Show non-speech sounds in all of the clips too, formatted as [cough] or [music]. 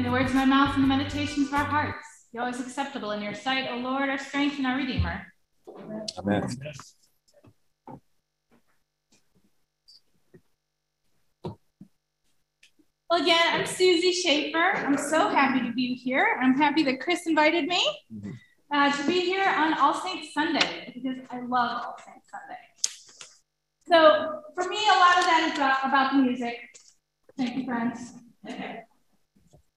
May the words of my mouth and the meditations of our hearts be always acceptable in your sight, O Lord, our strength and our Redeemer. Amen. Well, again, I'm Susie Schaefer. I'm so happy to be here. I'm happy that Chris invited me uh, to be here on All Saints Sunday because I love All Saints Sunday. So, for me, a lot of that is about, about the music. Thank you, friends.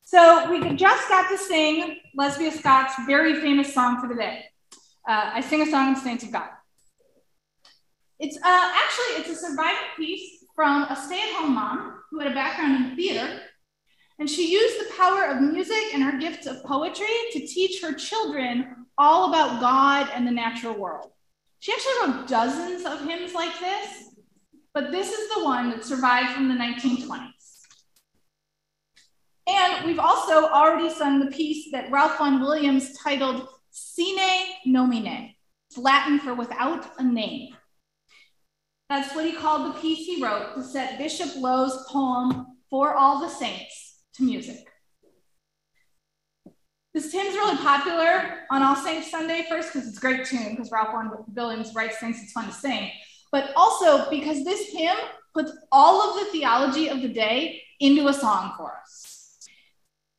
So, we just got to sing Lesbia Scott's very famous song for the day. Uh, I sing a song in Saints of God. It's uh, actually it's a surviving piece from a stay-at-home mom who had a background in theater, and she used the power of music and her gift of poetry to teach her children all about God and the natural world. She actually wrote dozens of hymns like this, but this is the one that survived from the 1920s. And we've also already sung the piece that Ralph Vaughan Williams titled Sine Nomine, it's Latin for without a name. That's what he called the piece he wrote to set Bishop How's poem For All the Saints to music. This hymn's really popular on All Saints Sunday, first because it's a great tune, because Ralph Vaughan Williams writes things it's fun to sing, but also because this hymn puts all of the theology of the day into a song for us.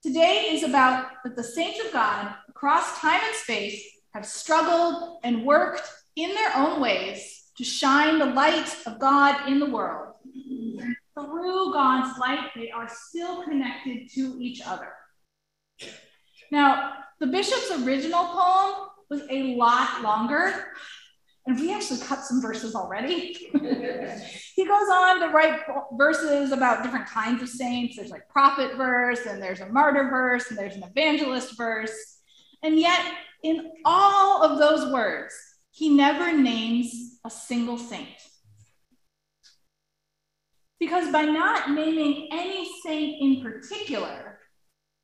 Today is about that the saints of God across time and space have struggled and worked in their own ways to shine the light of God in the world. Through God's light, they are still connected to each other. Now, the bishop's original poem was a lot longer, and we actually cut some verses already. [laughs] he goes on to write verses about different kinds of saints. There's like prophet verse, and there's a martyr verse, and there's an evangelist verse. And yet, in all of those words, he never names a single saint. Because by not naming any saint in particular,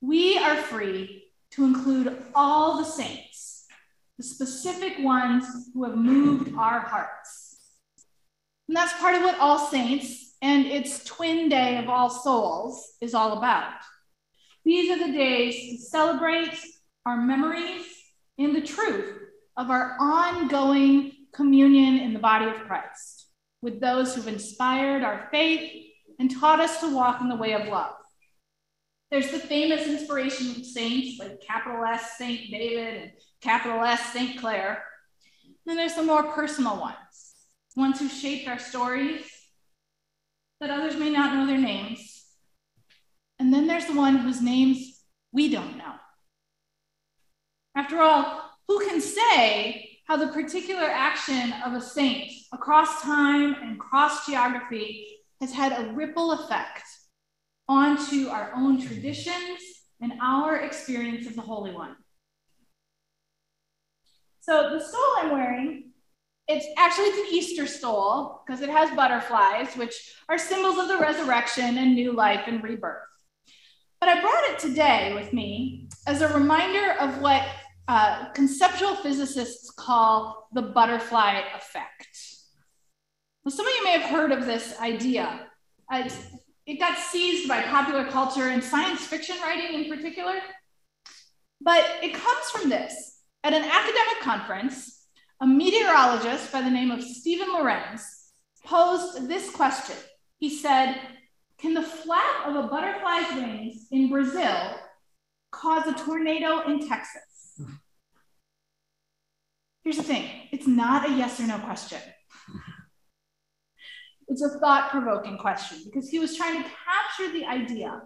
we are free to include all the saints, the specific ones who have moved our hearts. And that's part of what All Saints and its twin day of All Souls is all about. These are the days to celebrate our memories and the truth of our ongoing communion in the body of Christ with those who've inspired our faith and taught us to walk in the way of love. There's the famous inspiration saints like capital S Saint David and capital S Saint Clare. Then there's the more personal ones, ones who shaped our stories that others may not know their names. And then there's the one whose names we don't know. After all, who can say how the particular action of a saint across time and cross geography has had a ripple effect onto our own traditions and our experience of the Holy One? So the stole I'm wearing, it's actually it's an Easter stole because it has butterflies, which are symbols of the resurrection and new life and rebirth. But I brought it today with me as a reminder of what uh, conceptual physicists call the butterfly effect. Well, some of you may have heard of this idea. Uh, it got seized by popular culture and science fiction writing in particular. But it comes from this. At an academic conference, a meteorologist by the name of Stephen Lorenz posed this question. He said, Can the flap of a butterfly's wings in Brazil cause a tornado in Texas? Mm. Here's the thing it's not a yes or no question. It's a thought provoking question because he was trying to capture the idea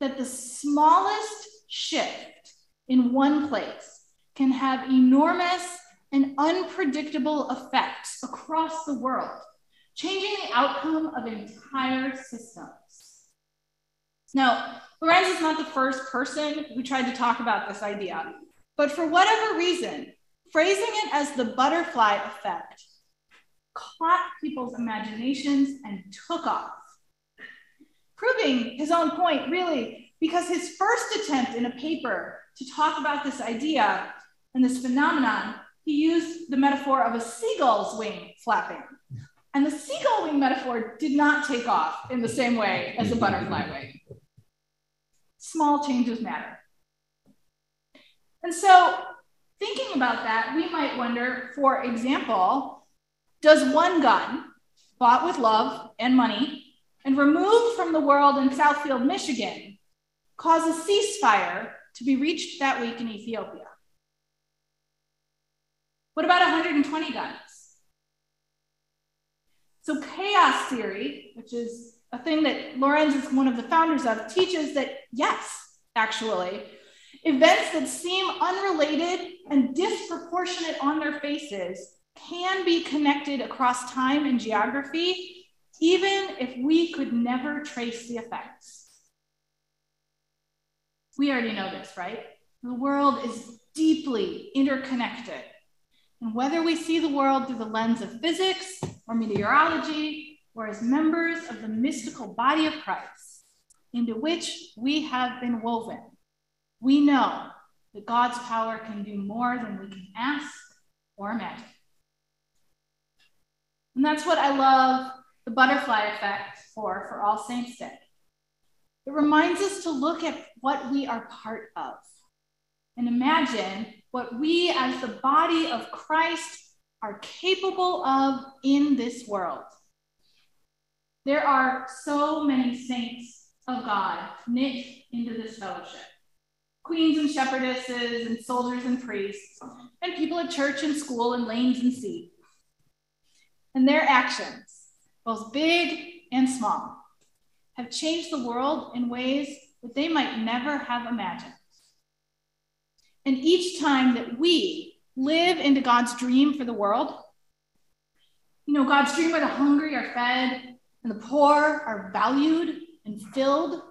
that the smallest shift in one place can have enormous and unpredictable effects across the world, changing the outcome of entire systems. Now, Lorenz is not the first person who tried to talk about this idea, but for whatever reason, phrasing it as the butterfly effect caught people's imaginations and took off, proving his own point, really, because his first attempt in a paper to talk about this idea and this phenomenon, he used the metaphor of a seagull's wing flapping. And the seagull wing metaphor did not take off in the same way as the butterfly wing. Small changes matter. And so, thinking about that, we might wonder, for example, does one gun, bought with love and money, and removed from the world in Southfield, Michigan, cause a ceasefire to be reached that week in Ethiopia? What about 120 guns? So chaos theory, which is a thing that Lorenz is one of the founders of, teaches that yes, actually, events that seem unrelated and disproportionate on their faces can be connected across time and geography, even if we could never trace the effects. We already know this, right? The world is deeply interconnected. And whether we see the world through the lens of physics or meteorology, or as members of the mystical body of Christ, into which we have been woven, we know that God's power can do more than we can ask or imagine. And that's what I love the butterfly effect for for All Saints Day. It reminds us to look at what we are part of and imagine what we as the body of Christ are capable of in this world. There are so many saints of God knit into this fellowship queens and shepherdesses, and soldiers and priests, and people at church and school, and lanes and sea. And their actions, both big and small, have changed the world in ways that they might never have imagined. And each time that we live into God's dream for the world. You know, God's dream where the hungry are fed and the poor are valued and filled,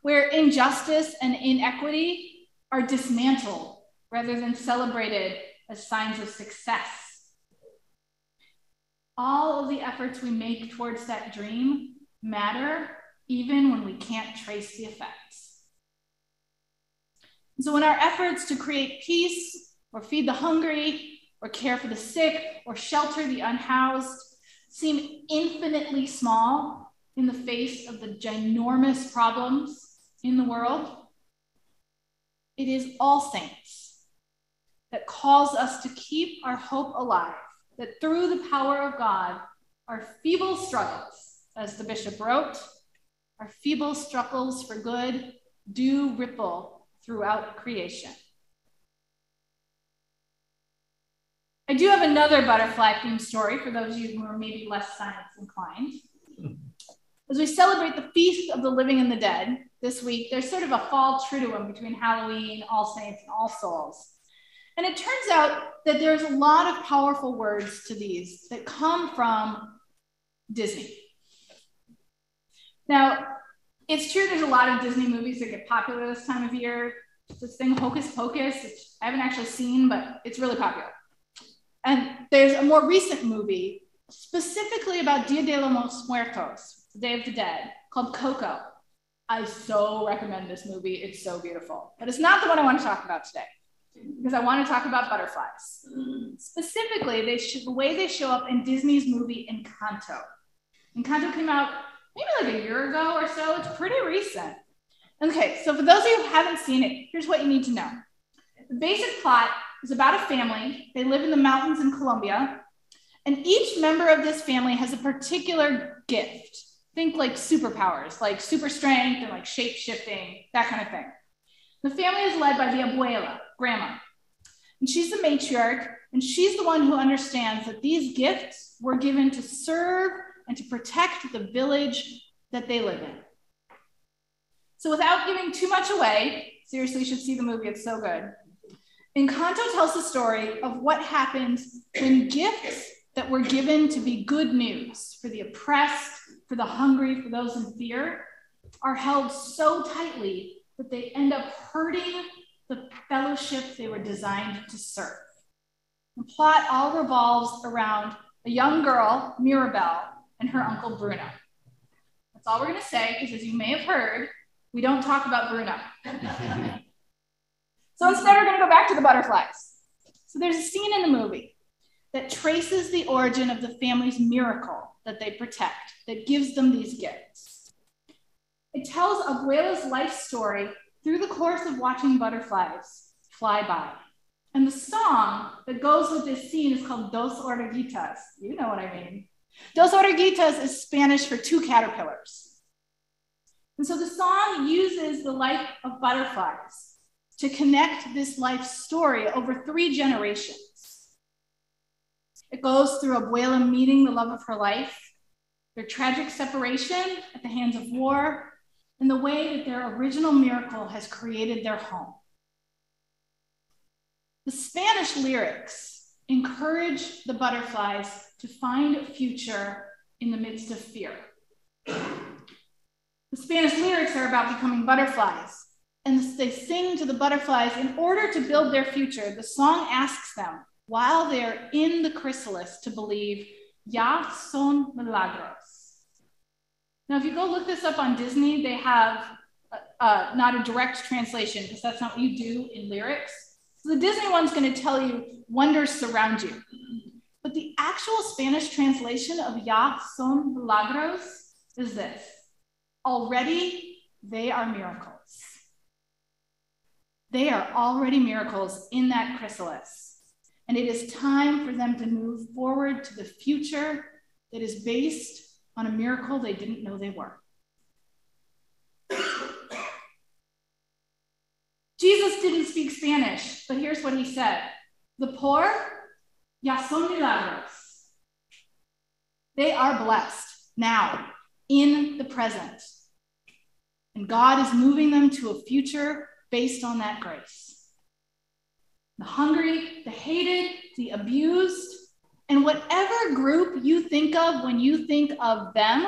where injustice and inequity are dismantled rather than celebrated as signs of success. All of the efforts we make towards that dream matter even when we can't trace the effects. So, in our efforts to create peace or feed the hungry, or care for the sick, or shelter the unhoused seem infinitely small in the face of the ginormous problems in the world. It is all saints that calls us to keep our hope alive, that through the power of God, our feeble struggles, as the bishop wrote, our feeble struggles for good do ripple throughout creation. I do have another butterfly themed story for those of you who are maybe less science inclined. As we celebrate the Feast of the Living and the Dead this week, there's sort of a fall triduum between Halloween, All Saints, and All Souls. And it turns out that there's a lot of powerful words to these that come from Disney. Now, it's true there's a lot of Disney movies that get popular this time of year. This thing, Hocus Pocus, which I haven't actually seen, but it's really popular. And there's a more recent movie specifically about Dia de los Muertos, the Day of the Dead, called Coco. I so recommend this movie. It's so beautiful. But it's not the one I want to talk about today because I want to talk about butterflies. Specifically, they the way they show up in Disney's movie Encanto. Encanto came out maybe like a year ago or so. It's pretty recent. Okay, so for those of you who haven't seen it, here's what you need to know. The basic plot is about a family. They live in the mountains in Colombia. And each member of this family has a particular gift. Think like superpowers, like super strength and like shape shifting, that kind of thing. The family is led by the abuela, grandma. And she's the matriarch, and she's the one who understands that these gifts were given to serve and to protect the village that they live in. So, without giving too much away, seriously, you should see the movie, it's so good. Encanto tells the story of what happens when gifts that were given to be good news for the oppressed, for the hungry, for those in fear, are held so tightly that they end up hurting the fellowship they were designed to serve. The plot all revolves around a young girl, Mirabel, and her uncle Bruno. That's all we're going to say, because as you may have heard, we don't talk about Bruno. [laughs] so instead, we're going to go back to the butterflies. So there's a scene in the movie that traces the origin of the family's miracle that they protect, that gives them these gifts. It tells Abuela's life story through the course of watching butterflies fly by. And the song that goes with this scene is called Dos Oruguitas. You know what I mean. Dos Oruguitas is Spanish for two caterpillars. And so the song uses the life of butterflies to connect this life story over three generations. It goes through Abuela meeting the love of her life, their tragic separation at the hands of war, and the way that their original miracle has created their home. The Spanish lyrics encourage the butterflies to find a future in the midst of fear. The Spanish lyrics are about becoming butterflies, and they sing to the butterflies in order to build their future. The song asks them, while they're in the chrysalis, to believe, Ya son milagros. Now, if you go look this up on Disney, they have uh, uh not a direct translation because that's not what you do in lyrics. So the Disney one's going to tell you wonders surround you. But the actual Spanish translation of Ya son milagros is this already they are miracles. They are already miracles in that chrysalis. And it is time for them to move forward to the future that is based on a miracle they didn't know they were. Jesus didn't speak Spanish, but here's what he said The poor, ya son milagros. They are blessed now, in the present. And God is moving them to a future based on that grace. The hungry, the hated, the abused, and whatever group you think of when you think of them,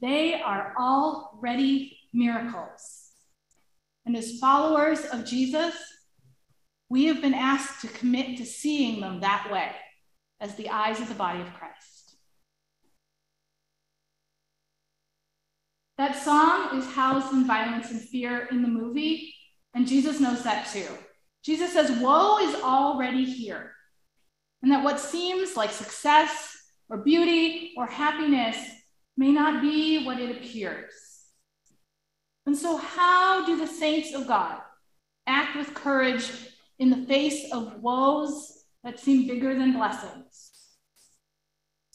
they are already miracles. And as followers of Jesus, we have been asked to commit to seeing them that way as the eyes of the body of Christ. That song is housed in violence and fear in the movie, and Jesus knows that too. Jesus says, Woe is already here. And that what seems like success or beauty or happiness may not be what it appears. And so, how do the saints of God act with courage in the face of woes that seem bigger than blessings?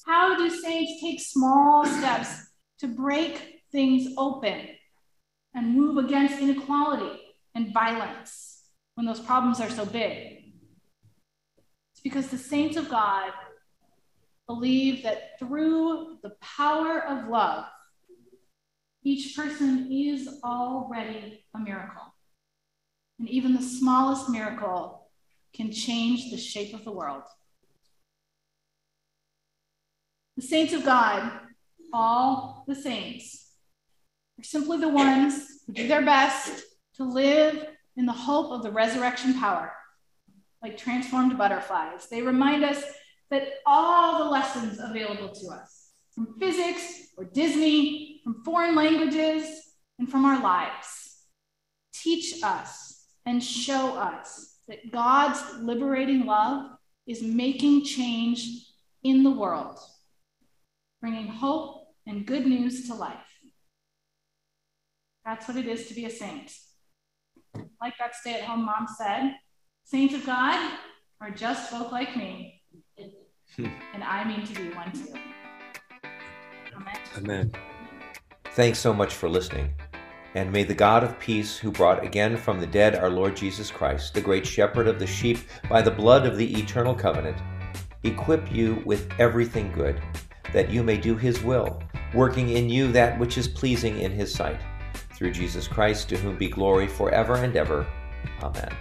How do saints take small steps to break things open and move against inequality and violence when those problems are so big? Because the saints of God believe that through the power of love, each person is already a miracle. And even the smallest miracle can change the shape of the world. The saints of God, all the saints, are simply the ones who do their best to live in the hope of the resurrection power, like transformed butterflies. They remind us that all the lessons available to us from physics or Disney, from foreign languages, and from our lives. Teach us and show us that God's liberating love is making change in the world, bringing hope and good news to life. That's what it is to be a saint. Like that stay at home mom said, saints of God are just folk like me. and I mean to be one too. Amen. Amen. Thanks so much for listening. And may the God of peace, who brought again from the dead our Lord Jesus Christ, the great shepherd of the sheep, by the blood of the eternal covenant, equip you with everything good, that you may do his will, working in you that which is pleasing in his sight. Through Jesus Christ, to whom be glory forever and ever. Amen.